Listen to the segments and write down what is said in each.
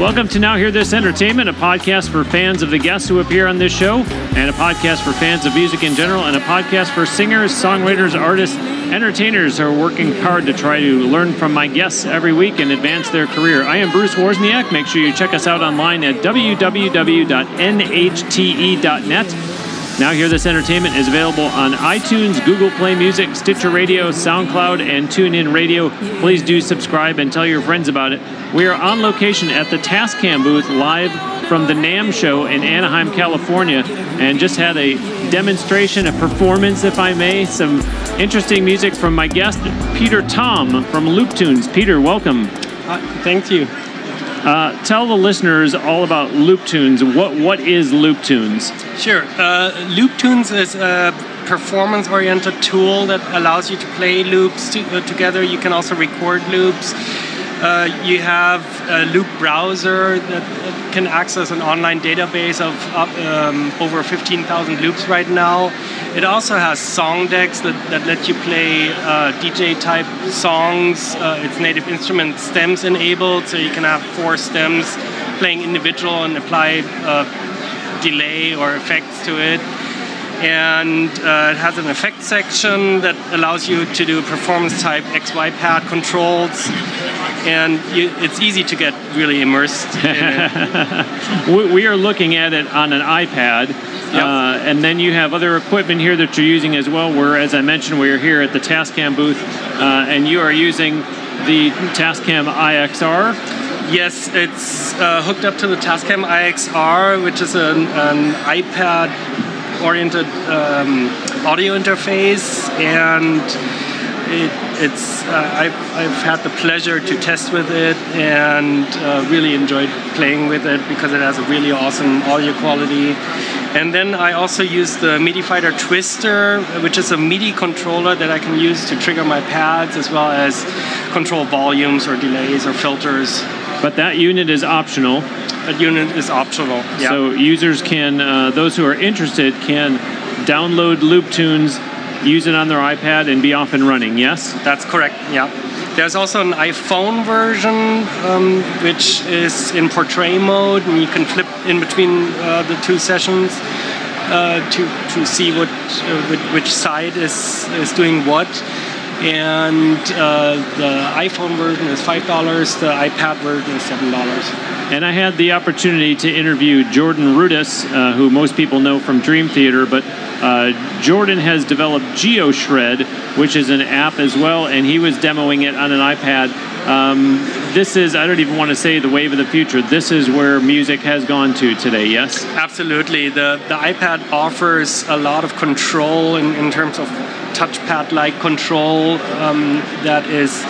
Welcome to Now Hear This Entertainment, a podcast for fans of the guests who appear on this show, and a podcast for fans of music in general, and a podcast for singers, songwriters, artists, entertainers who are working hard to try to learn from my guests every week and advance their career. I am Bruce Wozniak. Make sure you check us out online at www.nhte.net. Now Hear This Entertainment is available on iTunes, Google Play Music, Stitcher Radio, SoundCloud, and TuneIn Radio. Please do subscribe and tell your friends about it. We are on location at the Tascam booth live from the NAMM show in Anaheim, California, and just had a demonstration, a performance, if I may, some interesting music from my guest, Peter Tom from Looptunes. Peter, welcome. Uh, thank you. Uh, tell the listeners all about Looptunes. What what is Looptunes? Sure. Uh, Looptunes is a performance-oriented tool that allows you to play loops to, uh, together. You can also record loops. Uh, you have a loop browser that can access an online database of um, over 15,000 loops right now. It also has song decks that, that let you play uh, DJ type songs. Uh, it's native instrument stems enabled, so you can have four stems playing individual and apply uh, delay or effects to it. And uh, it has an effect section that allows you to do performance type XY pad controls. And you, it's easy to get really immersed we are looking at it on an iPad yep. uh, and then you have other equipment here that you're using as well. Where as I mentioned we are here at the Tascam booth uh, and you are using the Tascam IXR Yes, it's uh, hooked up to the Tascam IXR, which is an, an iPad oriented um, audio interface and it, it's uh, I've, I've had the pleasure to test with it and uh, really enjoyed playing with it because it has a really awesome audio quality. And then I also use the MIDI Fighter Twister which is a MIDI controller that I can use to trigger my pads as well as control volumes or delays or filters but that unit is optional that unit is optional. Yeah. So users can, uh, those who are interested, can download Loop Tunes, use it on their iPad, and be off and running. Yes, that's correct. Yeah. There's also an iPhone version, um, which is in portrait mode, and you can flip in between uh, the two sessions uh, to to see what uh, which side is is doing what and uh, the iPhone version is five dollars. The iPad version is seven dollars. And I had the opportunity to interview Jordan Rudess, uh, who most people know from Dream Theater, but uh, Jordan has developed GeoShred, which is an app as well, and he was demoing it on an iPad. Um, this is, I don't even want to say the wave of the future. This is where music has gone to today, yes? Absolutely. The, the iPad offers a lot of control in, in terms of touchpad like control um, that is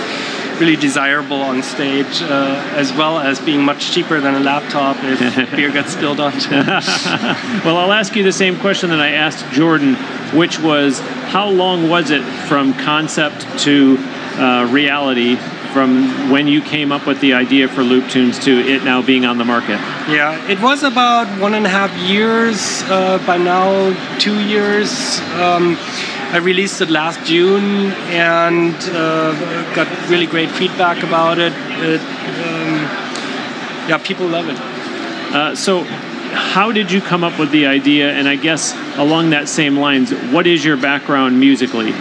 really desirable on stage, uh, as well as being much cheaper than a laptop if beer gets spilled it. well, I'll ask you the same question that I asked Jordan, which was how long was it from concept to uh, reality from when you came up with the idea for Loop Tunes to it now being on the market? Yeah, it was about one and a half years. Uh, by now, two years. Um, I released it last June and uh, got really great feedback about it. it um, yeah, people love it. Uh, so, how did you come up with the idea? And I guess along that same lines, what is your background musically?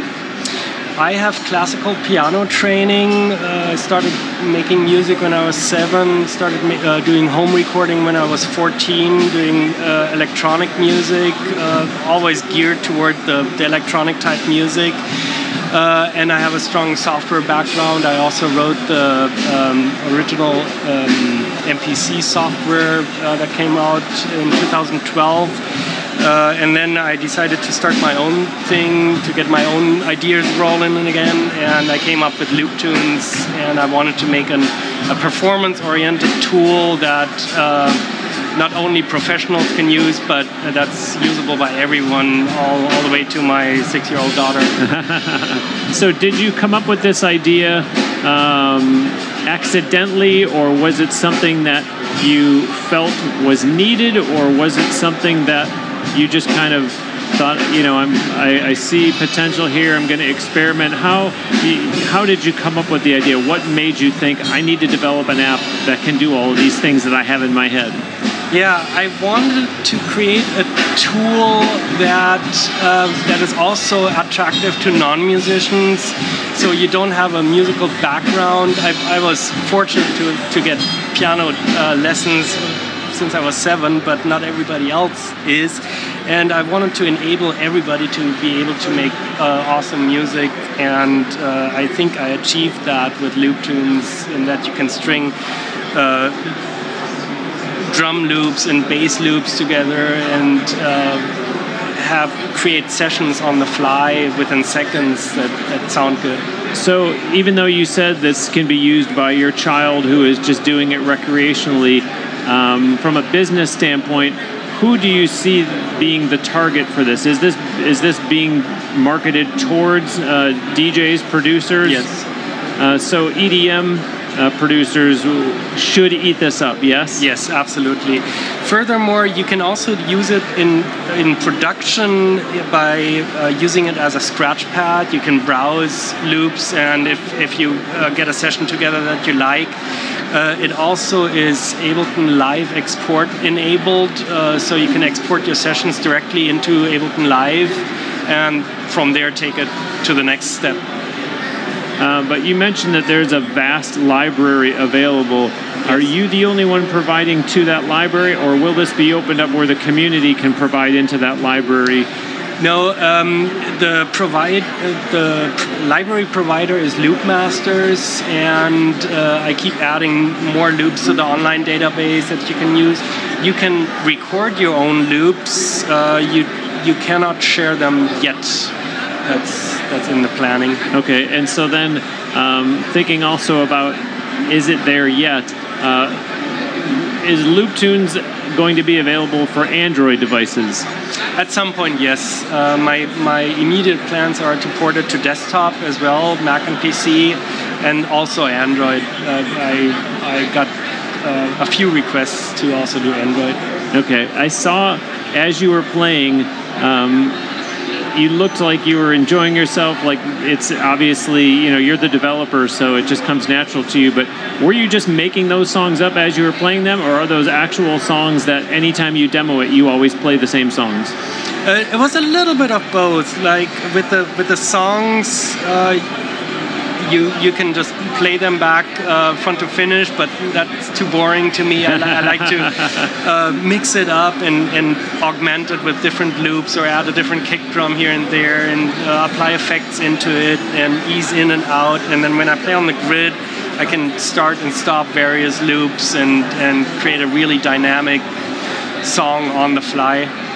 I have classical piano training. Uh, I started making music when I was seven, started uh, doing home recording when I was 14, doing uh, electronic music, uh, always geared toward the, the electronic type music. Uh, and I have a strong software background. I also wrote the um, original um, MPC software uh, that came out in 2012. Uh, and then I decided to start my own thing to get my own ideas rolling again. And I came up with Loop Tunes, and I wanted to make an, a performance-oriented tool that uh, not only professionals can use, but that's usable by everyone, all, all the way to my six-year-old daughter. so, did you come up with this idea um, accidentally, or was it something that you felt was needed, or was it something that you just kind of thought, you know, I'm, I, I see potential here. I'm going to experiment. How, how did you come up with the idea? What made you think I need to develop an app that can do all these things that I have in my head? Yeah, I wanted to create a tool that uh, that is also attractive to non-musicians. So you don't have a musical background. I, I was fortunate to to get piano uh, lessons since I was seven, but not everybody else is. And I wanted to enable everybody to be able to make uh, awesome music. And uh, I think I achieved that with Looptunes, in that you can string uh, drum loops and bass loops together and uh, have create sessions on the fly within seconds that, that sound good. So even though you said this can be used by your child who is just doing it recreationally, um, from a business standpoint, who do you see being the target for this? Is this is this being marketed towards uh, DJs, producers? Yes. Uh, so EDM uh, producers should eat this up. Yes. Yes, absolutely. Furthermore, you can also use it in in production by uh, using it as a scratch pad. You can browse loops, and if if you uh, get a session together that you like. Uh, it also is Ableton Live export enabled, uh, so you can export your sessions directly into Ableton Live and from there take it to the next step. Uh, but you mentioned that there's a vast library available. Yes. Are you the only one providing to that library, or will this be opened up where the community can provide into that library no, um, the provide uh, the library provider is Loopmasters, and uh, I keep adding more loops to the online database that you can use. You can record your own loops. Uh, you you cannot share them yet. That's that's in the planning. Okay, and so then um, thinking also about is it there yet? Uh, is Looptunes going to be available for Android devices? At some point, yes. Uh, my, my immediate plans are to port it to desktop as well, Mac and PC, and also Android. Uh, I, I got uh, a few requests to also do Android. Okay, I saw as you were playing, um, you looked like you were enjoying yourself. Like it's obviously, you know, you're the developer, so it just comes natural to you. But were you just making those songs up as you were playing them, or are those actual songs that anytime you demo it, you always play the same songs? Uh, it was a little bit of both. Like with the with the songs. Uh, you you can just play them back uh, front to finish, but that's too boring to me. I, I like to uh, mix it up and, and augment it with different loops or add a different kick drum here and there and uh, apply effects into it and ease in and out. And then when I play on the grid, I can start and stop various loops and, and create a really dynamic song on the fly.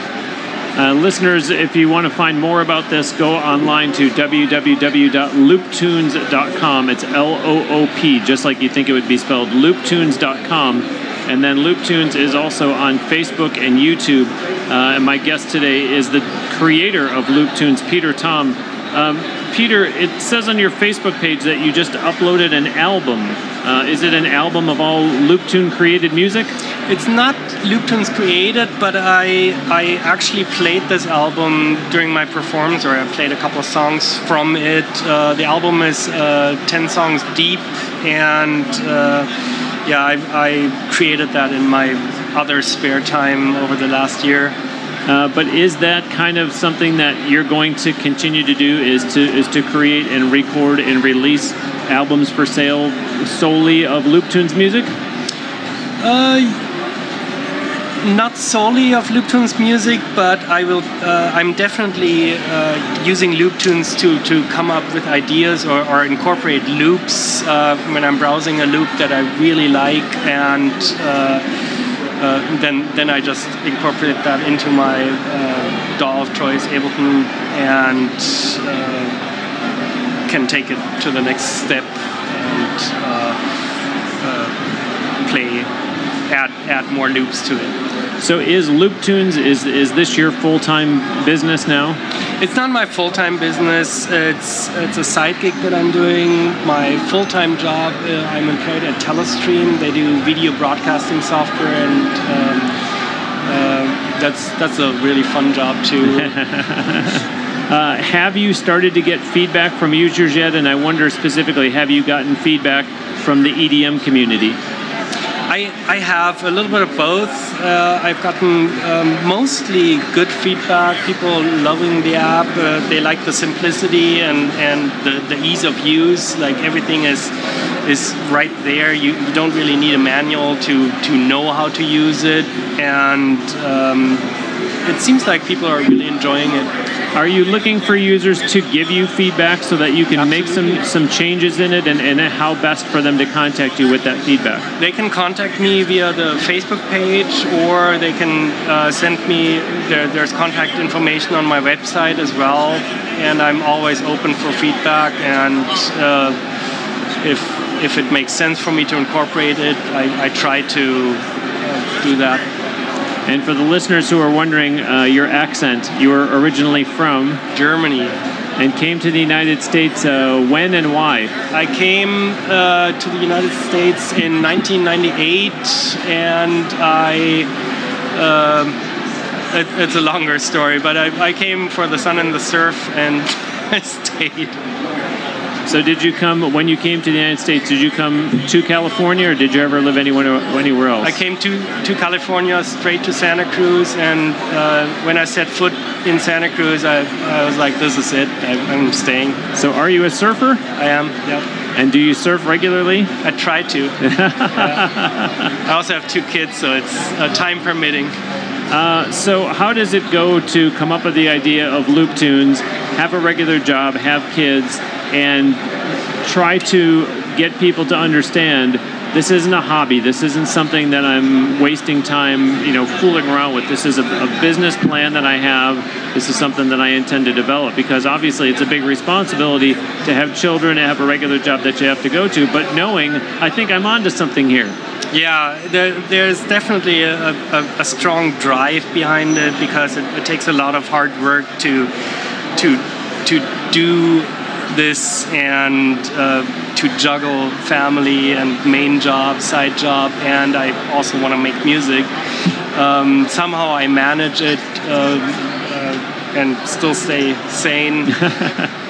Uh, listeners, if you want to find more about this, go online to www.looptunes.com. It's L O O P, just like you think it would be spelled, looptunes.com. And then Looptunes is also on Facebook and YouTube. Uh, and my guest today is the creator of Looptunes, Peter Tom. Um, Peter, it says on your Facebook page that you just uploaded an album. Uh, is it an album of all Looptune created music? It's not Looptunes created, but I I actually played this album during my performance, or I played a couple of songs from it. Uh, the album is uh, ten songs deep, and uh, yeah, I, I created that in my other spare time over the last year. Uh, but is that kind of something that you're going to continue to do? Is to is to create and record and release albums for sale solely of Looptunes music? Uh, not solely of Looptunes music, but I will. Uh, I'm definitely uh, using Looptunes to to come up with ideas or, or incorporate loops uh, when I'm browsing a loop that I really like, and uh, uh, then then I just incorporate that into my uh, DAW of choice, Ableton, and can take it to the next step and play add add more loops to it. So is Looptunes is is this your full time business now? It's not my full time business. It's it's a side gig that I'm doing. My full time job, uh, I'm employed at Telestream. They do video broadcasting software, and um, uh, that's that's a really fun job too. uh, have you started to get feedback from users yet? And I wonder specifically, have you gotten feedback from the EDM community? I, I have a little bit of both. Uh, I've gotten um, mostly good feedback, people loving the app. Uh, they like the simplicity and, and the, the ease of use. Like everything is is right there. You, you don't really need a manual to, to know how to use it. And um, it seems like people are really enjoying it. Are you looking for users to give you feedback so that you can Absolutely. make some, some changes in it and, and how best for them to contact you with that feedback? They can contact me via the Facebook page or they can uh, send me, there, there's contact information on my website as well. And I'm always open for feedback and uh, if, if it makes sense for me to incorporate it, I, I try to uh, do that. And for the listeners who are wondering, uh, your accent, you were originally from Germany. And came to the United States uh, when and why? I came uh, to the United States in 1998, and I. Um, it, it's a longer story, but I, I came for the sun and the surf, and I stayed. So did you come when you came to the United States? Did you come to California, or did you ever live anywhere anywhere else? I came to to California straight to Santa Cruz, and uh, when I set foot in Santa Cruz, I, I was like, "This is it. I, am staying." So, are you a surfer? I am. Yeah. And do you surf regularly? I try to. uh, I also have two kids, so it's uh, time permitting. Uh, so, how does it go to come up with the idea of Loop Tunes, have a regular job, have kids, and try to get people to understand this isn't a hobby. This isn't something that I'm wasting time, you know, fooling around with. This is a, a, business plan that I have. This is something that I intend to develop because obviously it's a big responsibility to have children and have a regular job that you have to go to. But knowing, I think I'm onto something here. Yeah, there, there's definitely a, a, a, strong drive behind it because it, it takes a lot of hard work to to to do this and uh, to juggle family and main job, side job, and I also want to make music. Um, somehow I manage it uh, uh, and still stay sane.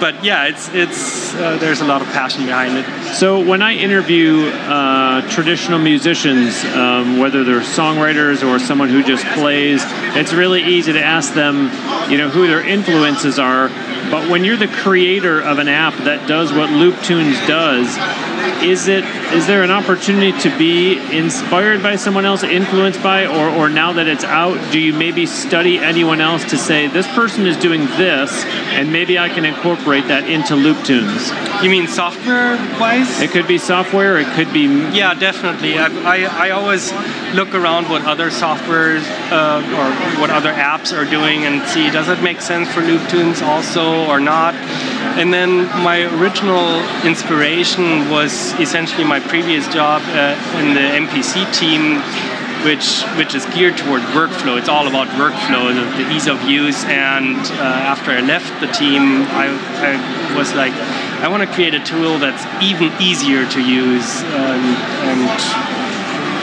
but yeah, it's it's uh, there's a lot of passion behind it. So when I interview uh, traditional musicians, um, whether they're songwriters or someone who just plays, it's really easy to ask them, you know, who their influences are but when you're the creator of an app that does what Loop Tunes does, is it is there an opportunity to be inspired by someone else, influenced by, or, or now that it's out, do you maybe study anyone else to say this person is doing this, and maybe I can incorporate that into Loop Tunes? You mean software wise? It could be software. It could be. Yeah, definitely. I, I, I always look around what other softwares uh, or what other apps are doing and see does it make sense for Loop Tunes also or not. And then my original inspiration was essentially my previous job uh, in the MPC team, which which is geared toward workflow. It's all about workflow, the, the ease of use. And uh, after I left the team, I, I was like, I want to create a tool that's even easier to use, um, and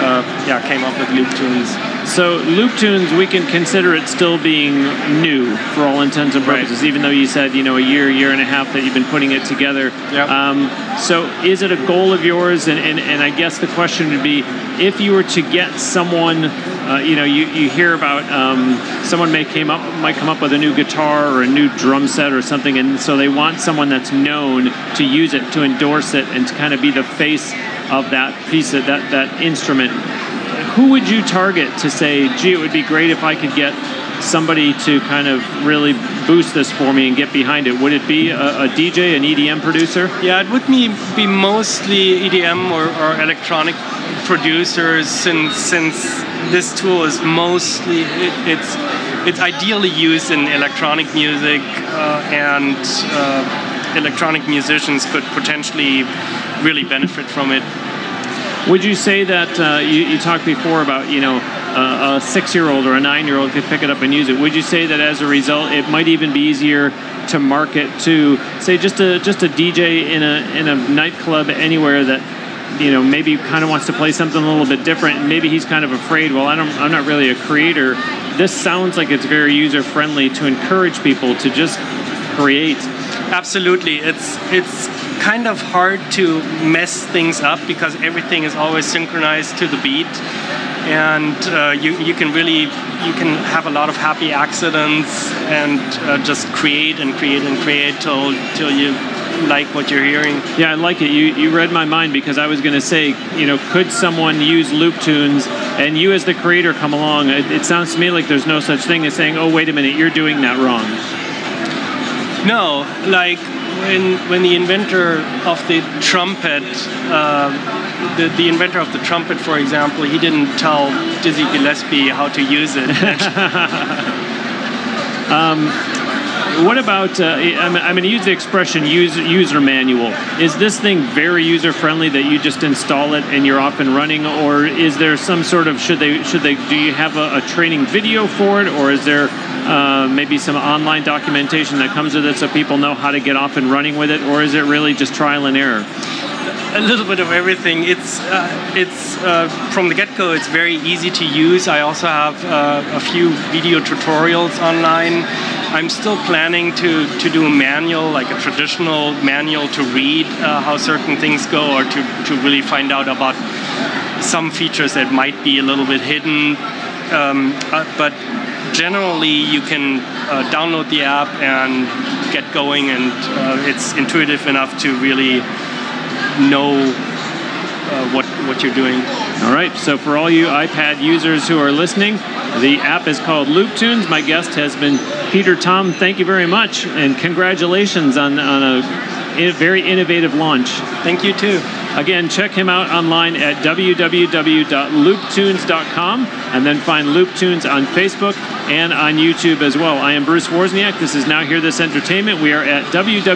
uh, yeah, came up with Loop Tunes. So Loop Tunes, we can consider it still being new for all intents and purposes, right. even though you said you know a year, year and a half that you've been putting it together. Yep. Um, so is it a goal of yours? And, and, and I guess the question would be, if you were to get someone, uh, you know, you, you hear about um, someone may came up might come up with a new guitar or a new drum set or something, and so they want someone that's known to use it, to endorse it, and to kind of be the face of that piece of that that instrument who would you target to say gee it would be great if i could get somebody to kind of really boost this for me and get behind it? Would it be a, a dj an edm producer? Yeah it would be, mostly edm or, or electronic producers since since this tool is mostly it, it's it's ideally used in electronic music uh, and uh, electronic musicians could potentially really benefit from it. Would you say that uh, you, you, talked before about you know uh, a six-year-old or a nine-year-old could pick it up and use it? Would you say that as a result, it might even be easier to market to say just a just a DJ in a in a nightclub anywhere that you know, maybe kind of wants to play something a little bit different, maybe he's kind of afraid. Well, I don't, I'm not really a creator. This sounds like it's very user friendly to encourage people to just create. Absolutely, it's it's kind of hard to mess things up because everything is always synchronized to the beat and uh, you, you can really you can have a lot of happy accidents and uh, just create and create and create till till you like what you're hearing. Yeah, I like it. You you read my mind because I was going to say, you know, could someone use loop tunes and you as the creator come along? It, it sounds to me like there's no such thing as saying, "Oh, wait a minute, you're doing that wrong." No, like when when the inventor of the trumpet uh, the, the inventor of the trumpet, for example, he didn't tell Dizzy Gillespie how to use it. um, what about, uh, I'm, going to use the expression user, user manual. Is this thing very user friendly that you just install it and you're off and running? Or is there some sort of, should they, should they, do you have a, a training video for it? Or is there uh, maybe some online documentation that comes with it so people know how to get off and running with it? Or is it really just trial and error? a little bit of everything. It's uh, it's uh, from the get-go. It's very easy to use. I also have uh, a few video tutorials online. I'm still planning to to do a manual, like a traditional manual to read uh, how certain things go, or to to really find out about some features that might be a little bit hidden. Um, uh, but generally, you can uh, download the app and get going, and it's intuitive enough to really know uh, what what you're doing. All right. So for all you iPad users who are listening, the app is called Loop Tunes. My guest has been Peter Tom. Thank you very much, and congratulations on on a very innovative launch. Thank you too. Again, check him out online at www.looptunes.com and then find Loop Tunes on Facebook and on YouTube as well. I am Bruce Wozniak. This is Now Hear This Entertainment. We are at www.nhte.net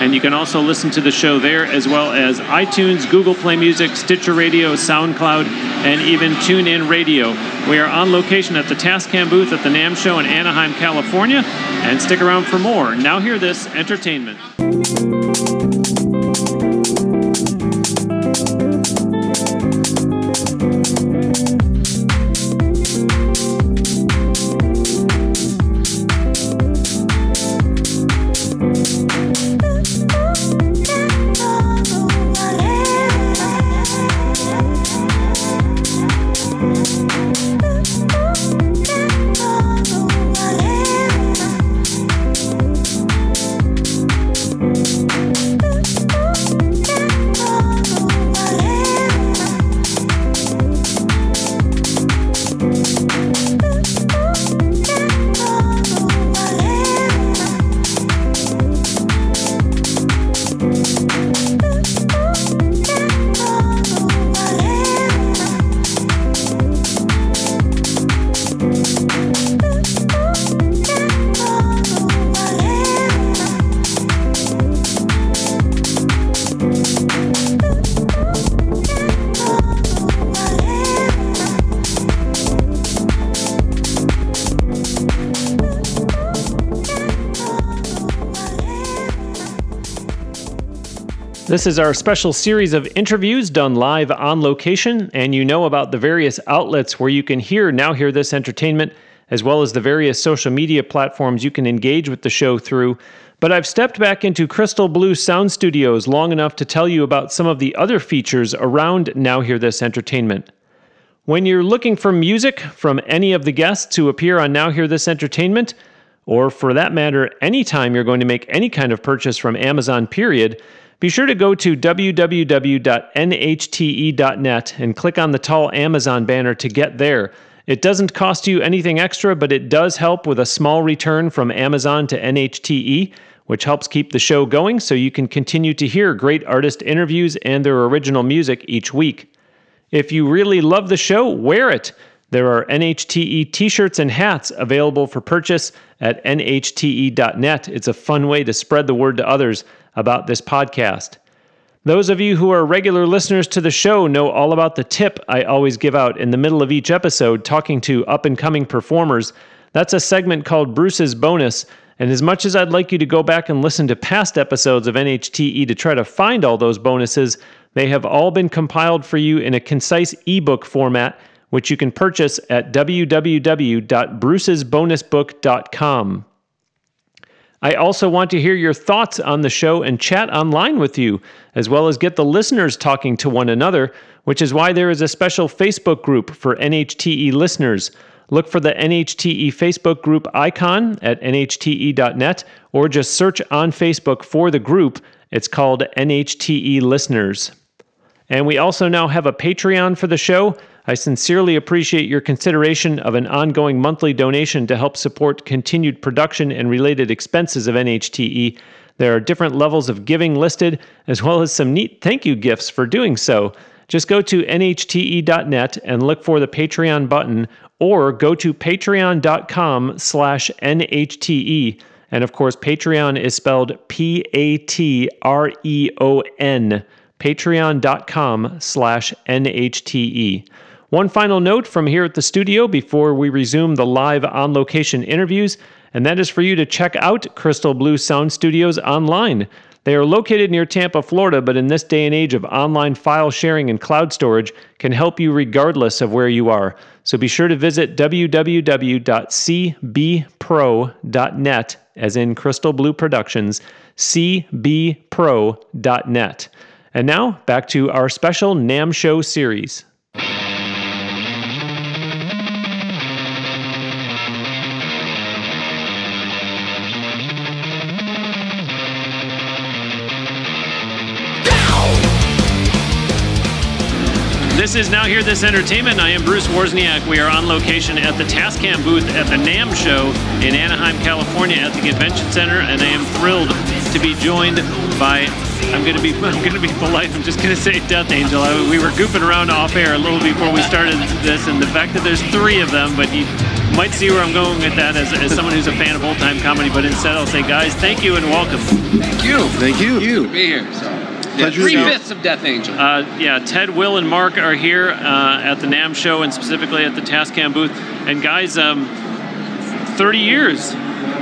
and you can also listen to the show there as well as iTunes, Google Play Music, Stitcher Radio, SoundCloud, and even TuneIn Radio. We are on location at the Tascam booth at the NAMM Show in Anaheim, California. And stick around for more. Now, hear this entertainment. This is our special series of interviews done live on location, and you know about the various outlets where you can hear Now Hear This Entertainment, as well as the various social media platforms you can engage with the show through. But I've stepped back into Crystal Blue Sound Studios long enough to tell you about some of the other features around Now Hear This Entertainment. When you're looking for music from any of the guests who appear on Now Hear This Entertainment, or for that matter, anytime you're going to make any kind of purchase from Amazon, period, be sure to go to www.nhte.net and click on the tall Amazon banner to get there. It doesn't cost you anything extra, but it does help with a small return from Amazon to NHTE, which helps keep the show going so you can continue to hear great artist interviews and their original music each week. If you really love the show, wear it. There are NHTE t shirts and hats available for purchase at nhte.net. It's a fun way to spread the word to others about this podcast. Those of you who are regular listeners to the show know all about the tip I always give out in the middle of each episode talking to up and coming performers. That's a segment called Bruce's Bonus, And as much as I'd like you to go back and listen to past episodes of NHTE to try to find all those bonuses, they have all been compiled for you in a concise ebook format, which you can purchase at www.brucesbonusbook.com. I also want to hear your thoughts on the show and chat online with you, as well as get the listeners talking to one another, which is why there is a special Facebook group for NHTE listeners. Look for the NHTE Facebook group icon at nhte.net or just search on Facebook for the group. It's called NHTE Listeners. And we also now have a Patreon for the show. I sincerely appreciate your consideration of an ongoing monthly donation to help support continued production and related expenses of NHTE. There are different levels of giving listed, as well as some neat thank you gifts for doing so. Just go to nhte.net and look for the Patreon button, or go to patreon.com slash nhte. And of course, Patreon is spelled P-A-T-R-E-O-N patreon.com slash nhte. One final note from here at the studio before we resume the live on location interviews, and that is for you to check out Crystal Blue Sound Studios online. They are located near Tampa, Florida, but in this day and age of online file sharing and cloud storage can help you regardless of where you are. So be sure to visit www.cbpro.net, as in Crystal Blue Productions, cbpro.net. And now, back to our special NAMM Show series. This is Now Hear This Entertainment. I am Bruce Wozniak. We are on location at the Tascam booth at the NAMM show in Anaheim, California at the Convention Center, and I am thrilled to be joined by I'm gonna be I'm gonna be polite. I'm just gonna say Death Angel. I, we were goofing around off air a little before we started this, and the fact that there's three of them, but you might see where I'm going with that as, as someone who's a fan of old time comedy. But instead, I'll say, guys, thank you and welcome. Thank you. Thank you. you to be here. So. Yeah, three fifths of Death Angel. Uh, yeah, Ted, Will, and Mark are here uh, at the NAMM show and specifically at the Tascam booth. And guys, um, 30 years,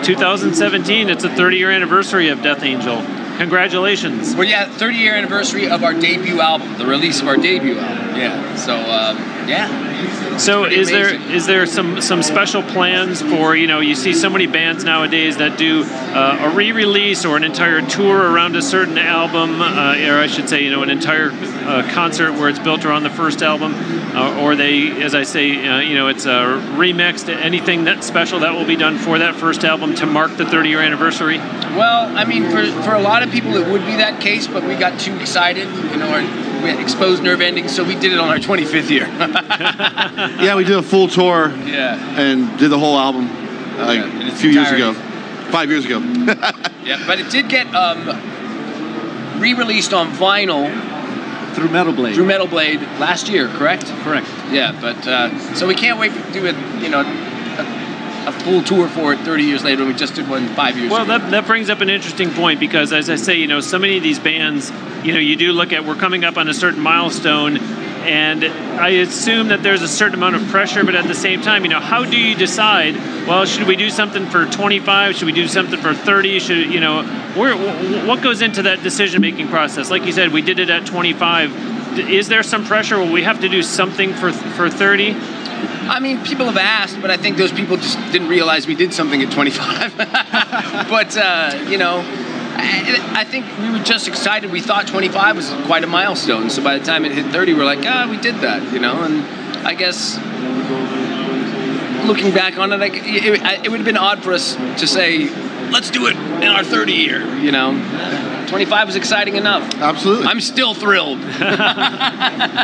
2017. It's a 30 year anniversary of Death Angel. Congratulations. well, yeah, 30 year anniversary of our debut album, the release of our debut album. Yeah. So, um, yeah. So is there is there some some special plans for you know you see so many bands nowadays that do uh, a re-release or an entire tour around a certain album uh, or I should say you know an entire uh, concert where it's built around the first album uh, or they as I say uh, you know it's a remixed anything that special that will be done for that first album to mark the 30 year anniversary. Well, I mean, for, for a lot of people, it would be that case, but we got too excited. You know, our, we had exposed nerve endings, so we did it on our 25th year. Yeah, we did a full tour yeah. and did the whole album uh, Yeah, a its few years ago. Five years ago. Yeah. But it did get um, re released on vinyl through Metal Blade. through Metal Blade last year, correct? Correct. Yeah, but uh, so we can't wait to do it. You know, a, full tour for it 30 years later. We just did one five years Well, ago. that, that brings up an interesting point because, as I say, you know, so many of these bands, you know, you do look at we're coming up on a certain milestone, and I assume that there's a certain amount of pressure, but at the same time, you know, how do you decide? Well, should we do something for 25? Should we do something for 30? Should you know, where what goes into that decision-making process? Like you said, we did it at 25. Is there some pressure? Will we have to do something for for 30? I mean, people have asked, but I think those people just didn't realize we did something at 25. but uh, you know, I, I think we were just excited. We thought 25 was quite a milestone. So by the time it hit 30, we're like, ah, we did that. You know, and I guess looking back on it, it, it would have been odd for us to say, let's do it in our 30 year. You know, 25 was exciting enough. Absolutely. I'm still thrilled.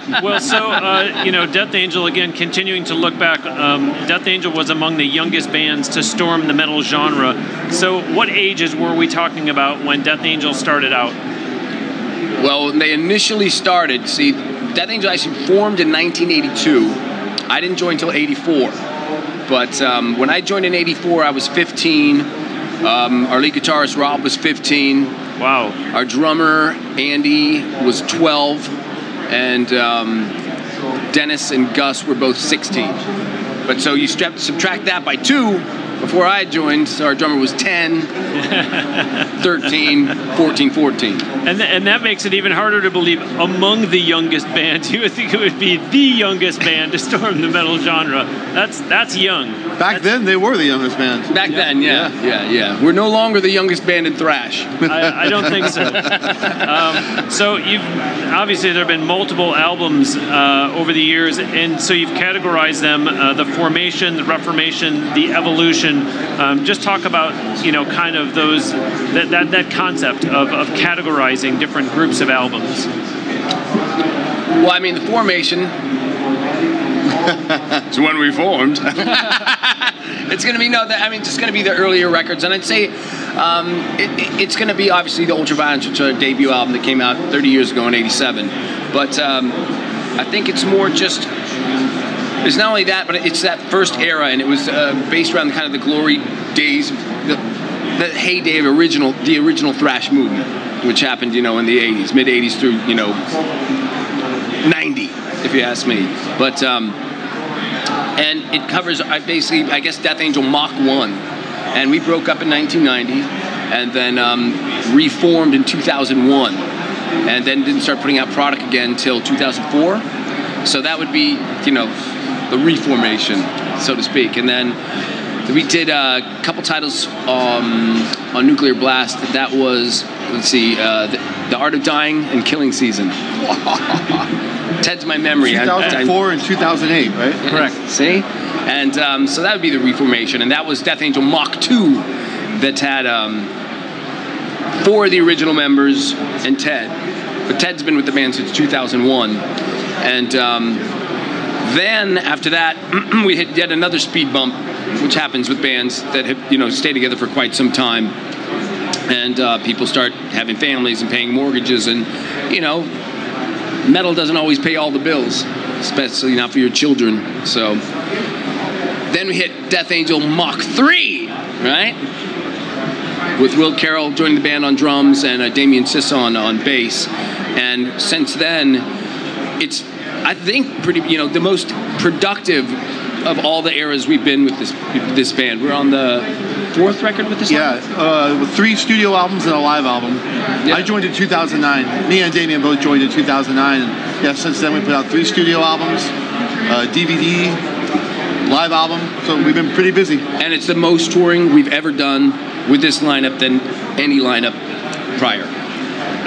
Well, so uh, you know, Death Angel again, continuing to look back. Um, Death Angel was among the youngest bands to storm the metal genre. So, what ages were we talking about when Death Angel started out? Well, they initially started, see, Death Angel actually formed in 1982. I didn't join until 84. But um, when I joined in 84, I was 15. Um, our lead guitarist, Rob, was 15. Wow. Our drummer, Andy, was 12. And um, Dennis and Gus were both 16. But so you subtract that by two, before I joined, so our drummer was 10, 13, 14, 14. And, th- and that makes it even harder to believe among the youngest bands. You would think it would be the youngest band to storm the metal genre. That's that's young. Back then, they were the youngest band. Back then, yeah, yeah, yeah, We're no longer the youngest band in thrash. I, I don't think so. Um, so you've obviously there have been multiple albums uh, over the years, and so you've categorized them: uh, the formation, the reformation, the evolution. Um, just talk about you know kind of those that that, that concept of, of categorizing different groups of albums. Well, I mean, the formation is when we formed. it's going to be no, the, I mean, just going to be the earlier records, and I'd say um, it, it- it's going to be obviously the Ultraviolence, which is our debut album that came out 30 years ago in '87. But um, I think it's more just. It's not only that, but it's that first era, and it was uh, based around the kind of the glory days, the, the heyday of original, the original thrash movement, which happened, you know, in the '80s, mid '80s through, you know, 90, if you ask me. But um, and it covers I basically I guess Death Angel Mach One, and we broke up in 1990, and then um, reformed in 2001, and then didn't start putting out product again until 2004. So that would be you know the reformation, so to speak, and then. We did a couple titles um, on Nuclear Blast. That was, let's see, uh, the, the Art of Dying and Killing Season. Ted's my memory. I- I- 2004 and 2008, right? Correct. See? And um, so that would be the reformation. And that was Death Angel Mach 2 that had um, four of the original members and Ted. But Ted's been with the band since 2001. And um, then after that, we hit yet another speed bump, which happens with bands that have, you know, stay together for quite some time. And uh, people start having families and paying mortgages, and you know, metal doesn't always pay all the bills, especially not for your children. So then we hit Death Angel Mach 3, right? With Will Carroll joining the band on drums and uh, Damien Sisson on bass. And since then, it's, I think, pretty, you know, the most productive of all the eras we've been with this this band. We're on the fourth record with this band. Yeah, uh, with three studio albums and a live album. I joined in 2009. Me and Damien both joined in 2009. And yeah, since then we put out three studio albums, uh, DVD, live album. So we've been pretty busy. and it's the most touring we've ever done with this lineup than any lineup prior,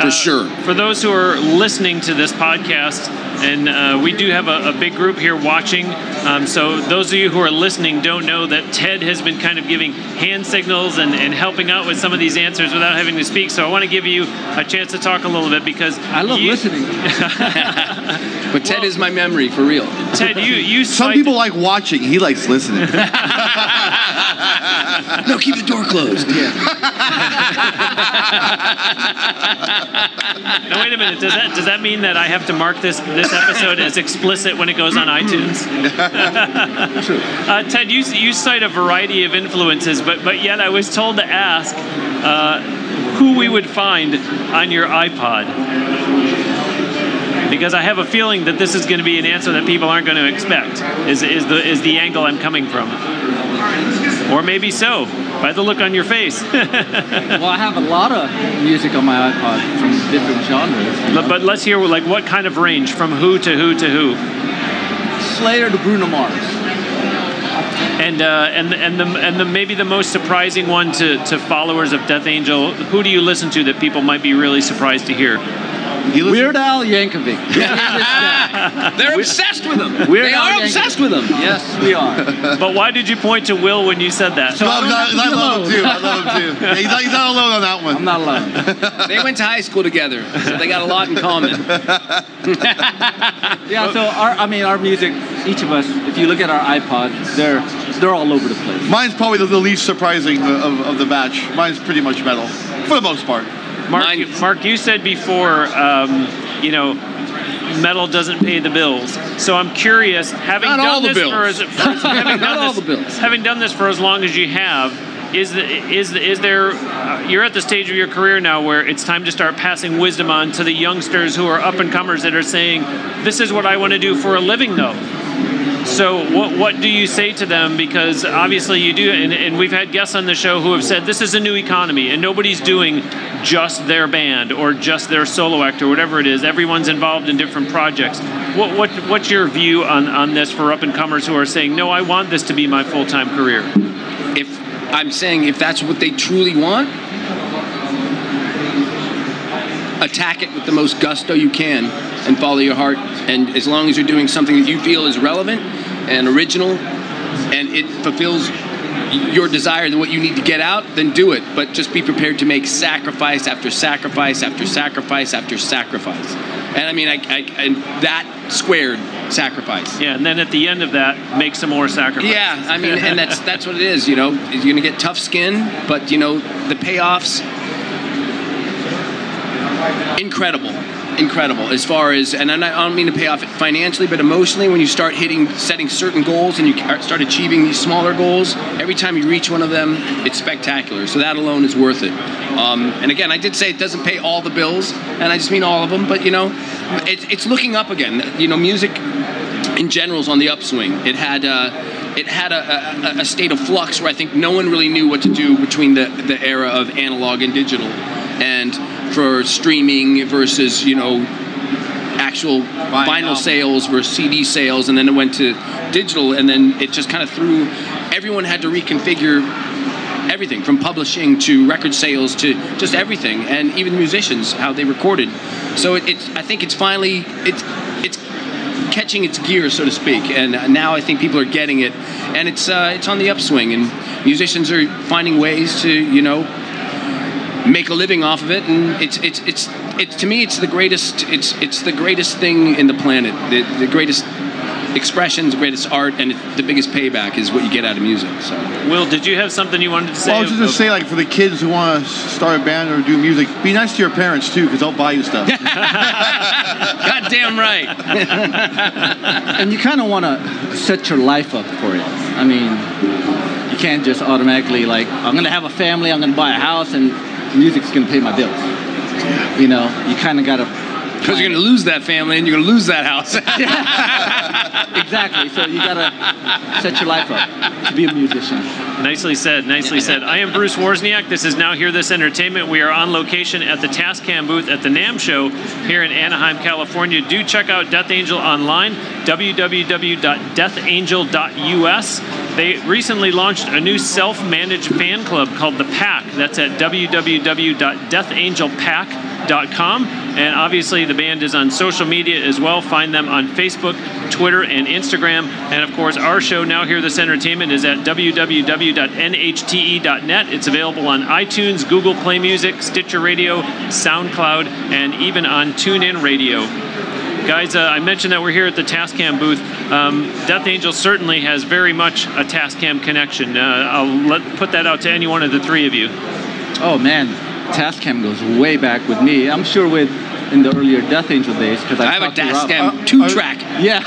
for sure. For those who are listening to this podcast, and uh, we do have a, a big group here watching. Um, so those of you who are listening don't know that Ted has been kind of giving hand signals and, and helping out with some of these answers without having to speak. So I want to give you a chance to talk a little bit because I love you- listening. But Ted is my memory for real. Ted, you you Some cite- people like watching. He likes listening. No, keep the door closed. Yeah. Now wait a minute. Does that does that mean that I have to mark this this episode as explicit when it goes on iTunes? uh, Ted, you you cite a variety of influences, but but yet I was told to ask uh, who we would find on your iPod. Because I have a feeling that this is going to be an answer that people aren't going to expect. Is is the is the angle I'm coming from? Or maybe so, by the look on your face. well, I have a lot of music on my iPod from different genres. but, but let's hear like what kind of range from who to who to who. Slayer to Bruno Mars. And uh, and and the and the maybe the most surprising one to, to followers of Death Angel. Who do you listen to that people might be really surprised to hear? He Weird Al Yankovic. Uh, they're obsessed with him. Weird they Al are Yankovic. obsessed with him. yes, we are. But why did you point to Will when you said that? So- No, I don't I be love him too. I love him too. Yeah, he's, not, he's not alone on that one. I'm not alone. They went to high school together, so they got a lot in common. Yeah, so our, I mean, our music, each of us, if you look at our iPod, they're they're all over the place. Mine's probably the, the least surprising of, of the batch. Mine's pretty much metal, for the most part. Mark, Mine- you, Mark, you said before, um, you know, metal doesn't pay the bills. So I'm curious, having Not done this for as, for as- having done this, having done this for as long as you have. Is the, is the, is there? Uh, you're at the stage of your career now where it's time to start passing wisdom on to the youngsters who are up and comers that are saying, "This is what I want to do for a living," though. So what what do you say to them? Because obviously you do, and, and we've had guests on the show who have said this is a new economy, and nobody's doing just their band or just their solo act or whatever it is. Everyone's involved in different projects. What what what's your view on on this for up and comers who are saying no, I want this to be my full time career? If I'm saying if that's what they truly want, attack it with the most gusto you can and follow your heart. And as long as you're doing something that you feel is relevant and original and it fulfills your desire and what you need to get out, then do it. But just be prepared to make sacrifice after sacrifice after sacrifice after sacrifice. And I mean, I, I and that squared sacrifice. Yeah, and then at the end of that, make some more sacrifice. Yeah, I mean, and that's that's what it is. You know, you're gonna get tough skin, but you know the payoffs incredible incredible as far as and i don't mean to pay off financially but emotionally when you start hitting setting certain goals and you start achieving these smaller goals every time you reach one of them it's spectacular. So that alone is worth it. Um, and again i did say it doesn't pay all the bills and i just mean all of them but you know it, it's looking up again. You know music in general is on the upswing. It had uh, it had a, a, a, state of flux where I think no one really knew what to do between the, the era of analog and digital. And for streaming versus you know actual vinyl, sales versus CD sales, and then it went to digital, and then it just kind of threw. Everyone had to reconfigure everything from publishing to record sales to just everything, and even the musicians how they recorded. So it, it's I think it's finally it's it's catching its gear, so to speak, and now I think people are getting it, and it's uh, it's on the upswing, and musicians are finding ways to you know make a living off of it, and it's it's it's it's to me it's the greatest it's it's the greatest thing in the planet, the, the greatest expressions, the greatest art, and the biggest payback is what you get out of music. So, Will, did you have something you wanted to say? Well, I was just gonna say, like, for the kids who want to start a band or do music, be nice to your parents too, because they'll buy you stuff. Goddamn right. and you kind of want to set your life up for it. I mean, you can't just automatically like, I'm gonna have a family, I'm gonna buy a house, and music's gonna pay my bills. You know, you kind of gotta. Because you're gonna lose that family and you're gonna lose that house. exactly. So you gotta set your life up to be a musician. Nicely said. Nicely said. I am Bruce Wozniak. This is Now Hear This Entertainment. We are on location at the Tascam booth at the NAMM show here in Anaheim, California. Do check out Death Angel online, www.deathangel.us. They recently launched a new self-managed fan club called The Pack. That's at www.deathangelpack.com. And obviously, the band is on social media as well. Find them on Facebook, Twitter, and Instagram. And of course, our show, Now Hear This Entertainment, is at www.nhte.net. It's available on iTunes, Google Play Music, Stitcher Radio, SoundCloud, and even on TuneIn Radio. Guys, uh, I mentioned that we're here at the Tascam booth. Um, Death Angel certainly has very much a Tascam connection. Uh, I'll let, put that out to any one of the three of you. Oh man, Tascam goes way back with me. I'm sure with in the earlier Death Angel days because I, I have a Tascam two uh, track. Yeah,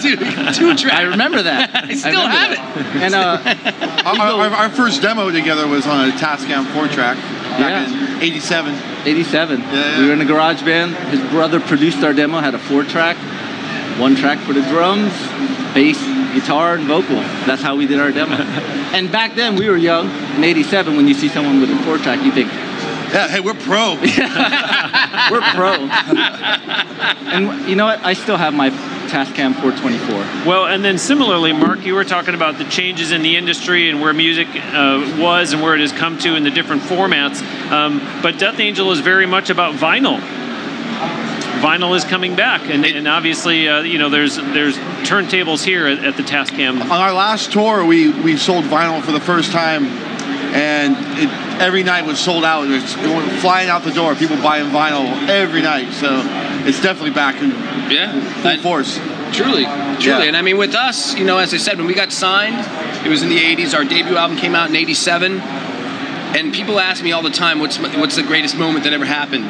Dude, two track. I remember that. I still I have that. it. And uh, our, our, our, first demo together was on a Tascam four track back yeah. in '87. '87. Yeah, yeah. We were in a garage band. His brother produced our demo. Had a four track, one track for the drums, bass, guitar, and vocal. That's how we did our demo. and back then we were young. In '87, when you see someone with a four track, you think, yeah, hey, we're pro. we're pro. and you know what? I still have my Tascam 424. Well, and then similarly, Mark, you were talking about the changes in the industry and where music uh, was and where it has come to in the different formats. Um, but Death Angel is very much about vinyl. Vinyl is coming back, and, and obviously, uh, you know, there's there's turntables here at, at the Tascam. On our last tour, we we sold vinyl for the first time and it, every night was sold out. It, was, it flying out the door. People buying vinyl every night. So it's definitely back in yeah, full I, force. Truly, truly. Yeah. And I mean, with us, you know, as I said, when we got signed, it was in the '80s. Our debut album came out in '87, and people ask me all the time, "What's what's the greatest moment that ever happened?"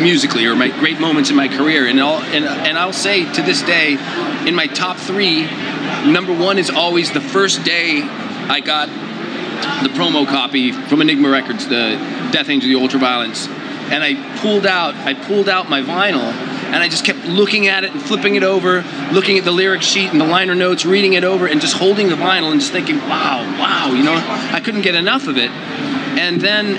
musically or my great moments in my career and I'll, and, and I'll say to this day in my top three number one is always the first day I got the promo copy from Enigma Records, the Death Angel, the Ultraviolence, and I pulled out I pulled out my vinyl and I just kept looking at it and flipping it over, looking at the lyric sheet and the liner notes, reading it over, and just holding the vinyl and just thinking, wow, wow, you know, I couldn't get enough of it. And then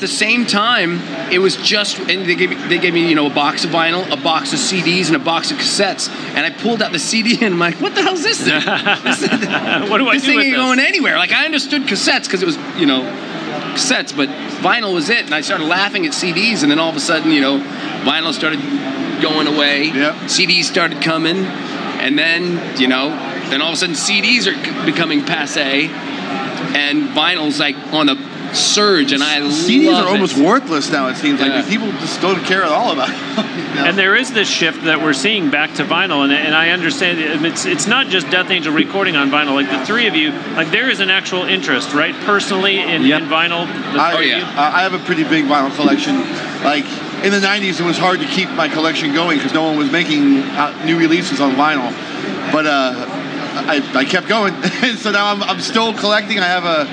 at the same time, it was just, and they gave, me, they gave me, you know, a box of vinyl, a box of CDs, and a box of cassettes. And I pulled out the CD and I'm like, what the hell's this thing? this, what do I this do thing with ain't this? going anywhere. Like I understood cassettes because it was, you know, cassettes, but vinyl was it. And I started laughing at CDs, and then all of a sudden, you know, vinyl started going away. Yep. CDs started coming, and then, you know, then all of a sudden CDs are becoming passe, and vinyl's like on a surge, and I CDs love are almost it. worthless now. It seems Yeah. like people just don't care at all about. It. You know? And there is this shift that we're seeing back to vinyl, and, and I understand it's it's not just Death Angel recording on vinyl. Like the three of you, like there is an actual interest, right? Personally, in, Yep. in vinyl. The I, three of yeah. I I have a pretty big vinyl collection. Like in the '90s, it was hard to keep my collection going because no one was making uh, new releases on vinyl. But uh, I, I kept going, so now I'm, I'm still collecting. I have a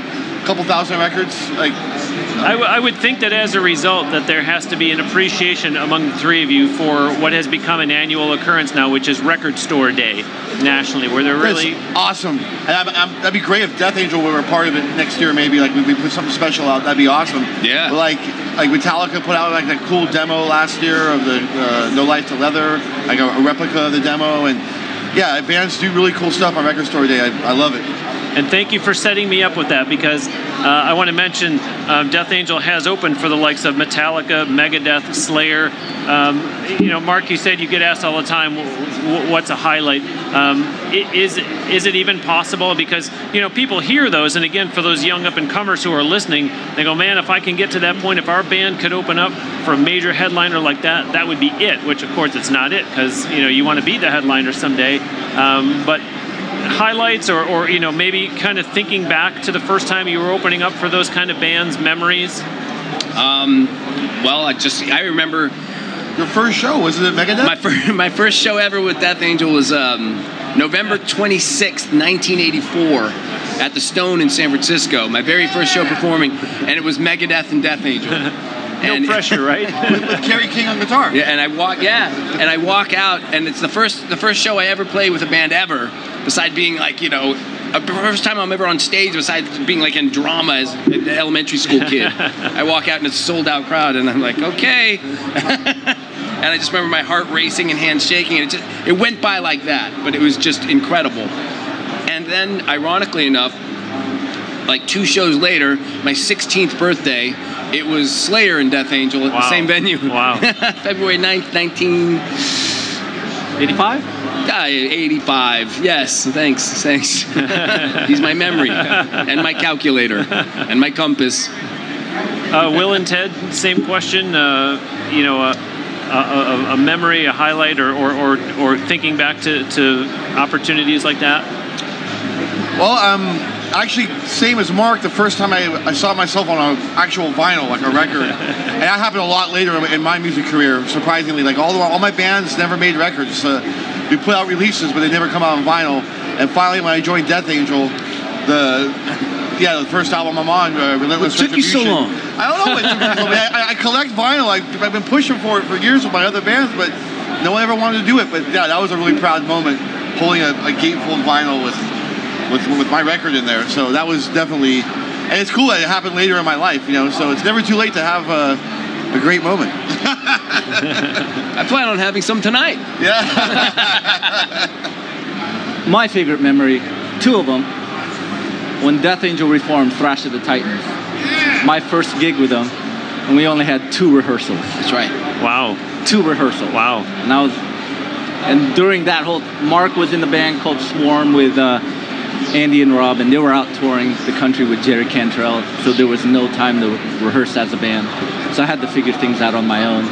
couple thousand records. Like I, w- I would think that as a result, that there has to be an appreciation among the three of you for what has become an annual occurrence now, which is Record Store Day nationally, where they're really. That's awesome. And I'm, I'm, that'd be great if Death Angel were a part of it next year. Maybe like we, we put something special out. That'd be awesome. Yeah. But, like like Metallica put out like that cool demo last year of the uh, No Life 'til Leather, like a, a replica of the demo, and yeah, bands do really cool stuff on Record Store Day. I, I love it. And thank you for setting me up with that because uh, I want to mention um, Death Angel has opened for the likes of Metallica, Megadeth, Slayer. Um, you know, Mark, you said you get asked all the time, "Wh- wh- "What's a highlight?" Um, is is it even possible? Because you know, people hear those, and again, for those young up and comers who are listening, they go, "Man, if I can get to that point, if our band could open up for a major headliner like that, that would be it." Which, of course, it's not it because you know you want to be the headliner someday. Um, but highlights or, or you know maybe kind of thinking back to the first time you were opening up for those kind of bands memories Well, I just, I remember Your first show was it at Megadeth? my first, my first show ever with Death Angel was um, November 26th, 1984, at the Stone in San Francisco. My very first show performing, and it was Megadeth and Death Angel. no And- pressure right with Kerry King on guitar. Yeah, and I walk, yeah, and I walk out, and it's the first, the first show I ever played with a band ever, besides being like, you know, a first time I'm ever on stage, besides being like in drama as an elementary school kid. I walk out and it's a sold out crowd, and I'm like, okay. and I just remember my heart racing and hands shaking, and it just, it went by like that, but it was just incredible. And then, ironically enough, like two shows later, my 16th birthday, it was Slayer and Death Angel at the same venue. Wow. February 9th, 19. 85? Ah, 85. Yes, thanks, thanks. He's my memory and my calculator and my compass. uh, will and ted same question uh, you know a, a, a, a memory a highlight or, or, or, or thinking back to, to opportunities like that Well, um, actually, same as Mark. The first time I, I saw myself on an actual vinyl, like a record, and that happened a lot later in my music career. Surprisingly, like all the, all my bands never made records. Uh, we put out releases, but they never come out on vinyl. And finally, when I joined Death Angel, the yeah, the first album I'm on, uh, Relentless What took you so long? I don't know what took me so long. I, I- collect vinyl. I, I've been pushing for it for years with my other bands, but no one ever wanted to do it. But yeah, that was a really proud moment, holding a, a gatefold vinyl with with with my record in there. So that was definitely, and it's cool that it happened later in my life, you know. So it's never too late to have a, a great moment. I plan on having some tonight. Yeah. My favorite memory, two of them, when Death Angel reformed Thrash of the Titans. My first gig with them, and we only had two rehearsals. That's right. wow Two rehearsals. wow And I was, and during that whole, Mark was in the band called Swarm with uh, Andy and Rob, and they were out touring the country with Jerry Cantrell, so there was no time to rehearse as a band. So I had to figure things out on my own.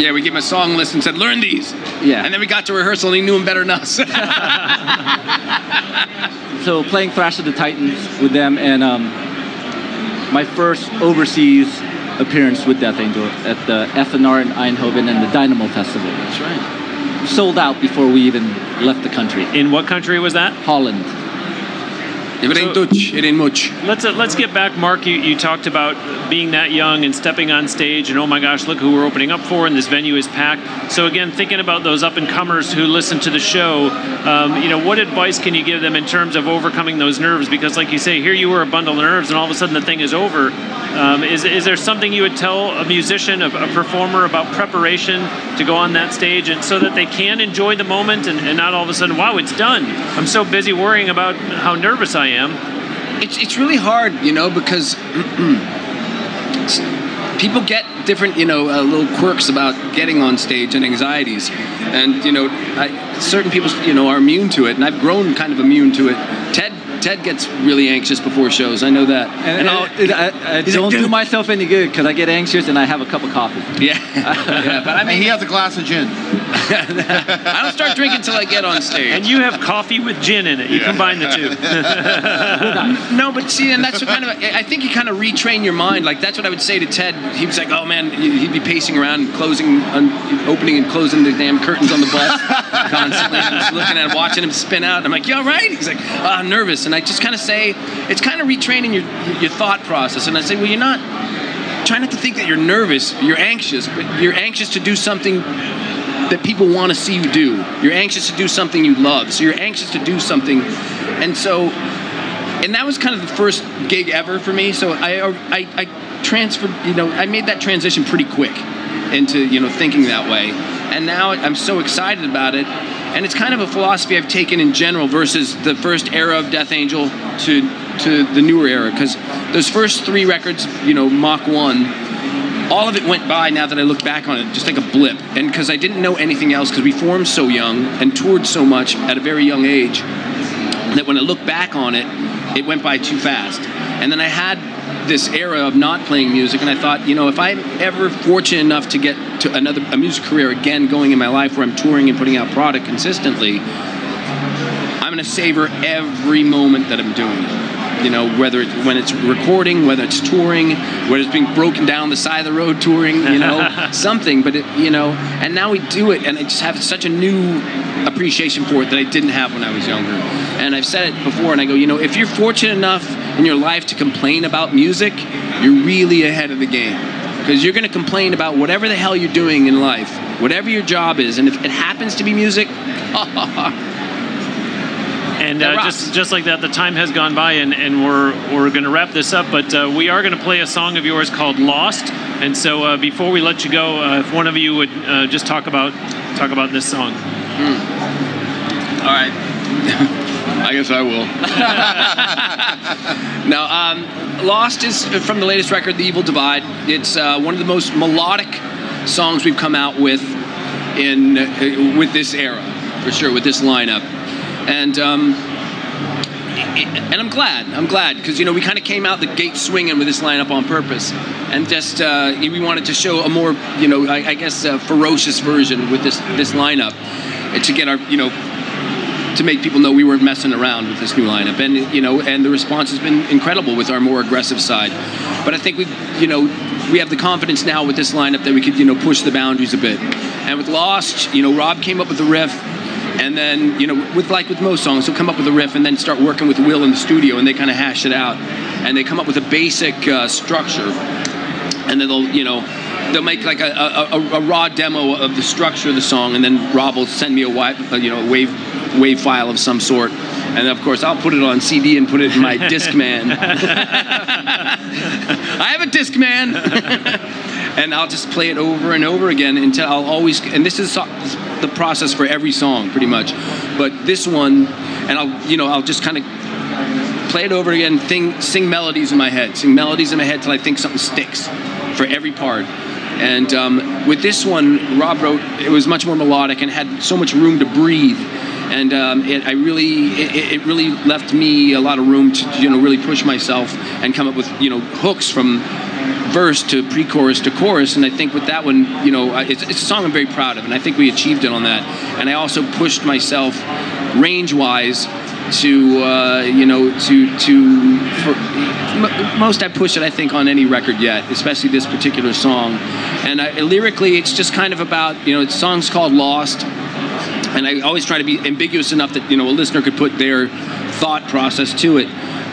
Yeah, we gave him a song list and said, learn these. Yeah. And then we got to rehearsal and he knew them better than us. So playing Thrash of the Titans with them, and um, my first overseas appearance with Death Angel at the FNR in Eindhoven and the Dynamo Festival. That's right. Sold out before we even left the country. in what country was that Holland. If it ain't Dutch, it ain't much. Let's uh, let's get back, Mark. You, you talked about being that young and stepping on stage, and oh my gosh, look who we're opening up for, and this venue is packed. So again, thinking about those up and comers who listen to the show, um, you know, what advice can you give them in terms of overcoming those nerves? Because like you say, here you were a bundle of nerves, and all of a sudden the thing is over. Um, is is there something you would tell a musician, a, a, performer, about preparation to go on that stage, and so that they can enjoy the moment and, and not all of a sudden, wow, it's done. I'm so busy worrying about how nervous I am. It's, it's really hard, you know, because people get different, you know, uh, little quirks about getting on stage and anxieties. And, you know, I, certain people, you know, are immune to it, and I've grown kind of immune to it. Ted Ted gets really anxious before shows. I know that. And, and I, I, don't do myself any good because I get anxious and I have a cup of coffee. Yeah, yeah. But I mean, and he has a glass of gin. I don't start drinking until I get on stage. And you have coffee with gin in it. You yeah. combine the two. no, but see, and that's what kind of. I think you kind of retrain your mind. Like that's what I would say to Ted. He was like, "Oh man," he'd be pacing around, closing, opening and closing the damn curtains on the bus constantly. Just looking at him, watching him spin out. I'm like, "You all right?" He's like, oh, "I'm nervous." And I just kind of say it's kind of retraining your your thought process. And I say, well, you're not. Try not to think that you're nervous, you're anxious, but you're anxious to do something that people want to see you do. You're anxious to do something you love. So you're anxious to do something, and so, and that was kind of the first gig ever for me. So I I, I transferred, you know, I made that transition pretty quick into you know thinking that way, and now I'm so excited about it and it's kind of a philosophy I've taken in general versus the first era of Death Angel to to the newer era because those first three records, you know, Mach One, all of it went by. Now that I look back on it, just like a blip, and because I didn't know anything else because we formed so young and toured so much at a very young age that when I look back on it, it went by too fast. And then I had this era of not playing music, and I thought, you know, if I'm ever fortunate enough to get to another a music career again going in my life where I'm touring and putting out product consistently, I'm going to savor every moment that I'm doing it. You know, whether it's when it's recording, whether it's touring, whether it's being broken down the side of the road touring, you know, something. But it, you know, and now we do it, and I just have such a new appreciation for it that I didn't have when I was younger. And I've said it before, and I go, you know, if you're fortunate enough in your life to complain about music, you're really ahead of the game. Because you're going to complain about whatever the hell you're doing in life, whatever your job is, and if it happens to be music, And uh, just just like that, the time has gone by, and, and we're we're going to wrap this up. But uh, we are going to play a song of yours called "Lost." And so, uh, before we let you go, uh, if one of you would uh, just talk about talk about this song. Mm. All right. I guess I will. now, um, Lost is from the latest record, The Evil Divide. It's uh, one of the most melodic songs we've come out with in with this era, for sure, with this lineup and um, and I'm glad. I'm glad because you know we kind of came out the gate swinging with this lineup on purpose, and just uh, we wanted to show a more you know I, I guess ferocious version with this this lineup to get our you know to make people know we weren't messing around with this new lineup, and you know and the response has been incredible with our more aggressive side. But I think we you know we have the confidence now with this lineup that we could you know push the boundaries a bit. And with Lost, you know Rob came up with the riff and then you know with like with most songs he'll come up with a riff and then start working with will in the studio and they kind of hash it out and they come up with a basic uh, structure and then they'll you know they'll make like a, a, a, raw demo of the structure of the song and then rob will send me a, uh, you know wave wave file of some sort and of course I'll put it on CD and put it in my Discman. I have a Discman, and I'll just play it over and over again until I'll always. And this is the process for every song, pretty much. But this one, and I'll you know I'll just kind of play it over again, think, sing melodies in my head, sing melodies in my head till I think something sticks for every part. And um, with this one, Rob wrote it was much more melodic and had so much room to breathe and um, it, I really it, it, really left me a lot of room to you know really push myself and come up with you know hooks from verse to pre-chorus to chorus. And I think with that one you know it's, it's a song I'm very proud of and I think we achieved it on that. And I also pushed myself range wise to uh, you know to to for, most I push it I think on any record yet, especially this particular song. And I, lyrically, it's just kind of about you know, the song's called Lost and I always try to be ambiguous enough that you know a listener could put their thought process to it.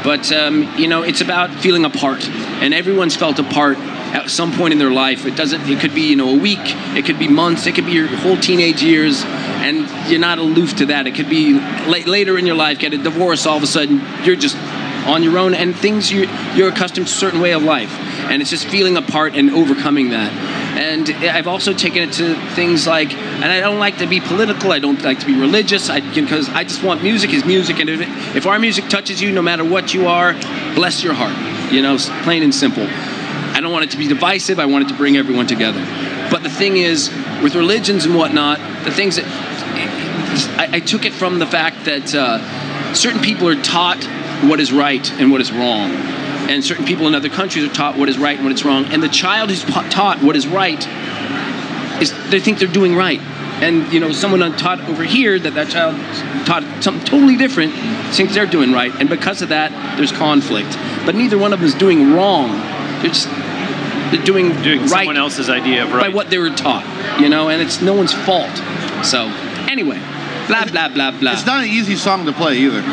But um, you know, it's about feeling a part, and everyone's felt a part at some point in their life. It doesn't. It could be you know a week. It could be months. It could be your whole teenage years, and you're not aloof to that. It could be la- later in your life, get a divorce. All of a sudden, you're just on your own, and things you you're accustomed to a certain way of life, and it's just feeling a part and overcoming that. And I've also taken it to things like, and I don't like to be political. I don't like to be religious. I because I just want music is music, and if, if our music touches you, no matter what you are, bless your heart. You know, plain and simple. I don't want it to be divisive. I want it to bring everyone together. But the thing is, with religions and whatnot, the things that I, I took it from the fact that uh, certain people are taught what is right and what is wrong, and certain people in other countries are taught what is right and what is wrong. And the child who's taught what is right is they think they're doing right. And you know, someone taught over here that that child taught something totally different thinks they're doing right, and because of that, there's conflict. But neither one of them is doing wrong. They're just they're doing, Doing right someone else's idea of right by what they were taught, you know, and it's no one's fault. So anyway, blah blah blah blah. It's not an easy song to play either.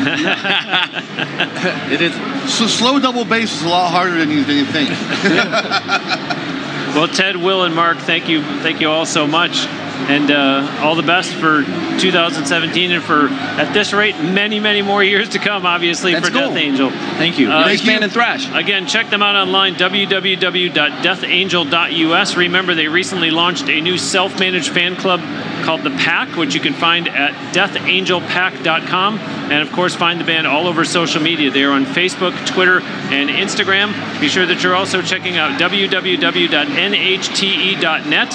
It is. so slow double bass is a lot harder than you, than you think. Well, Ted, Will, and Mark, thank you, thank you all so much, and uh, all the best for 2017 and for, at this rate, many, many more years to come. Obviously, That's for cool. Death Angel. Thank you. Uh, Nice band and thrash. Again, check them out online, www.deathangel.us. Remember, they recently launched a new self managed fan club called The Pack, which you can find at deathangelpack.com. And of course, find the band all over social media. They are on Facebook, Twitter, and Instagram. Be sure that you're also checking out www.nhte.net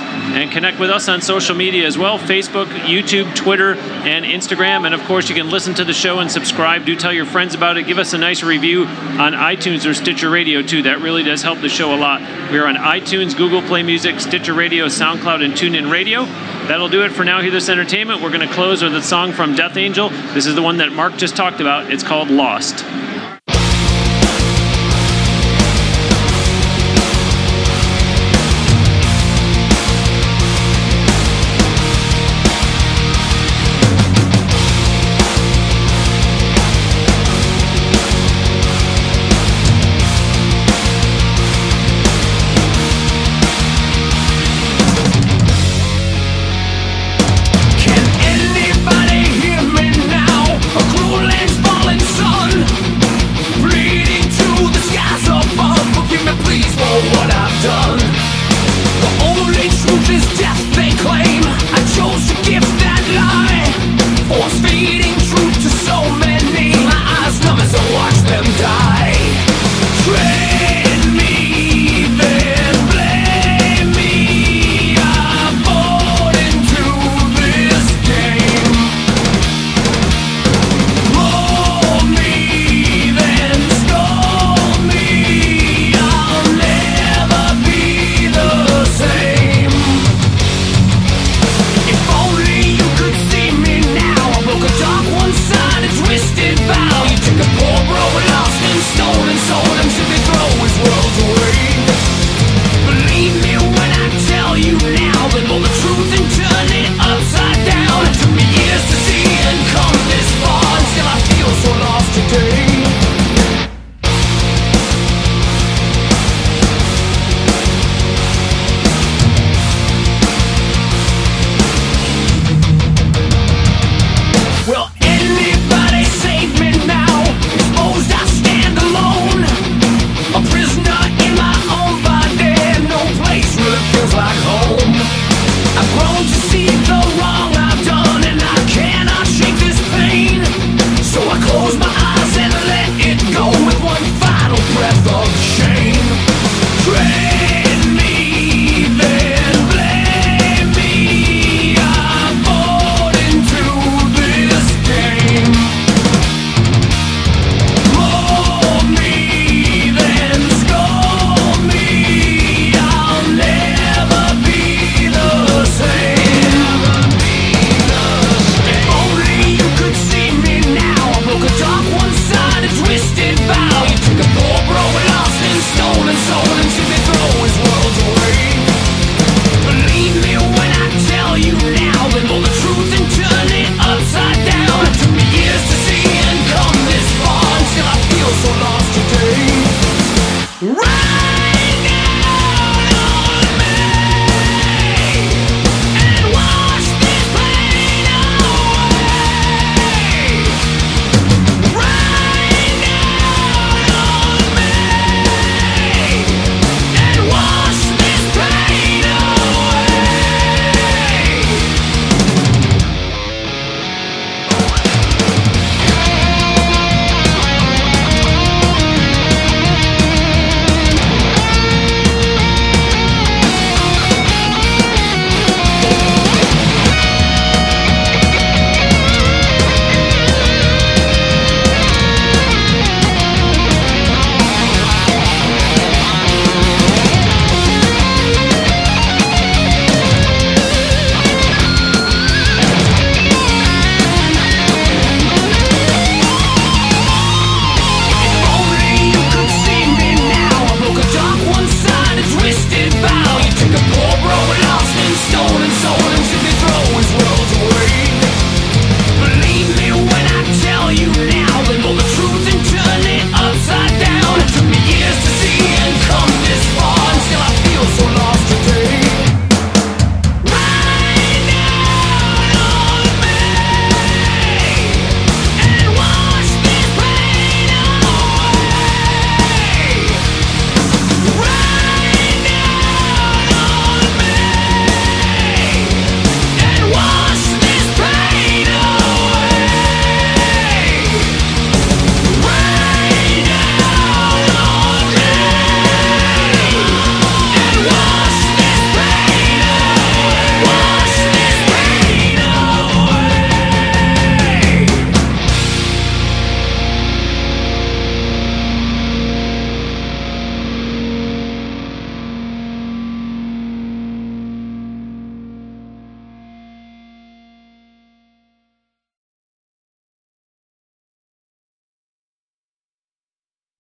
and connect with us on social media as well Facebook, YouTube, Twitter, and Instagram. And of course, you can listen to the show and subscribe. Do tell your friends about it. Give us a nice review on iTunes or Stitcher Radio, too. That really does help the show a lot. We are on iTunes, Google Play Music, Stitcher Radio, SoundCloud, and TuneIn Radio. That'll do it for now. Hear this entertainment. We're going to close with a song from Death Angel. This is the one that Mark just talked about. It's called Lost.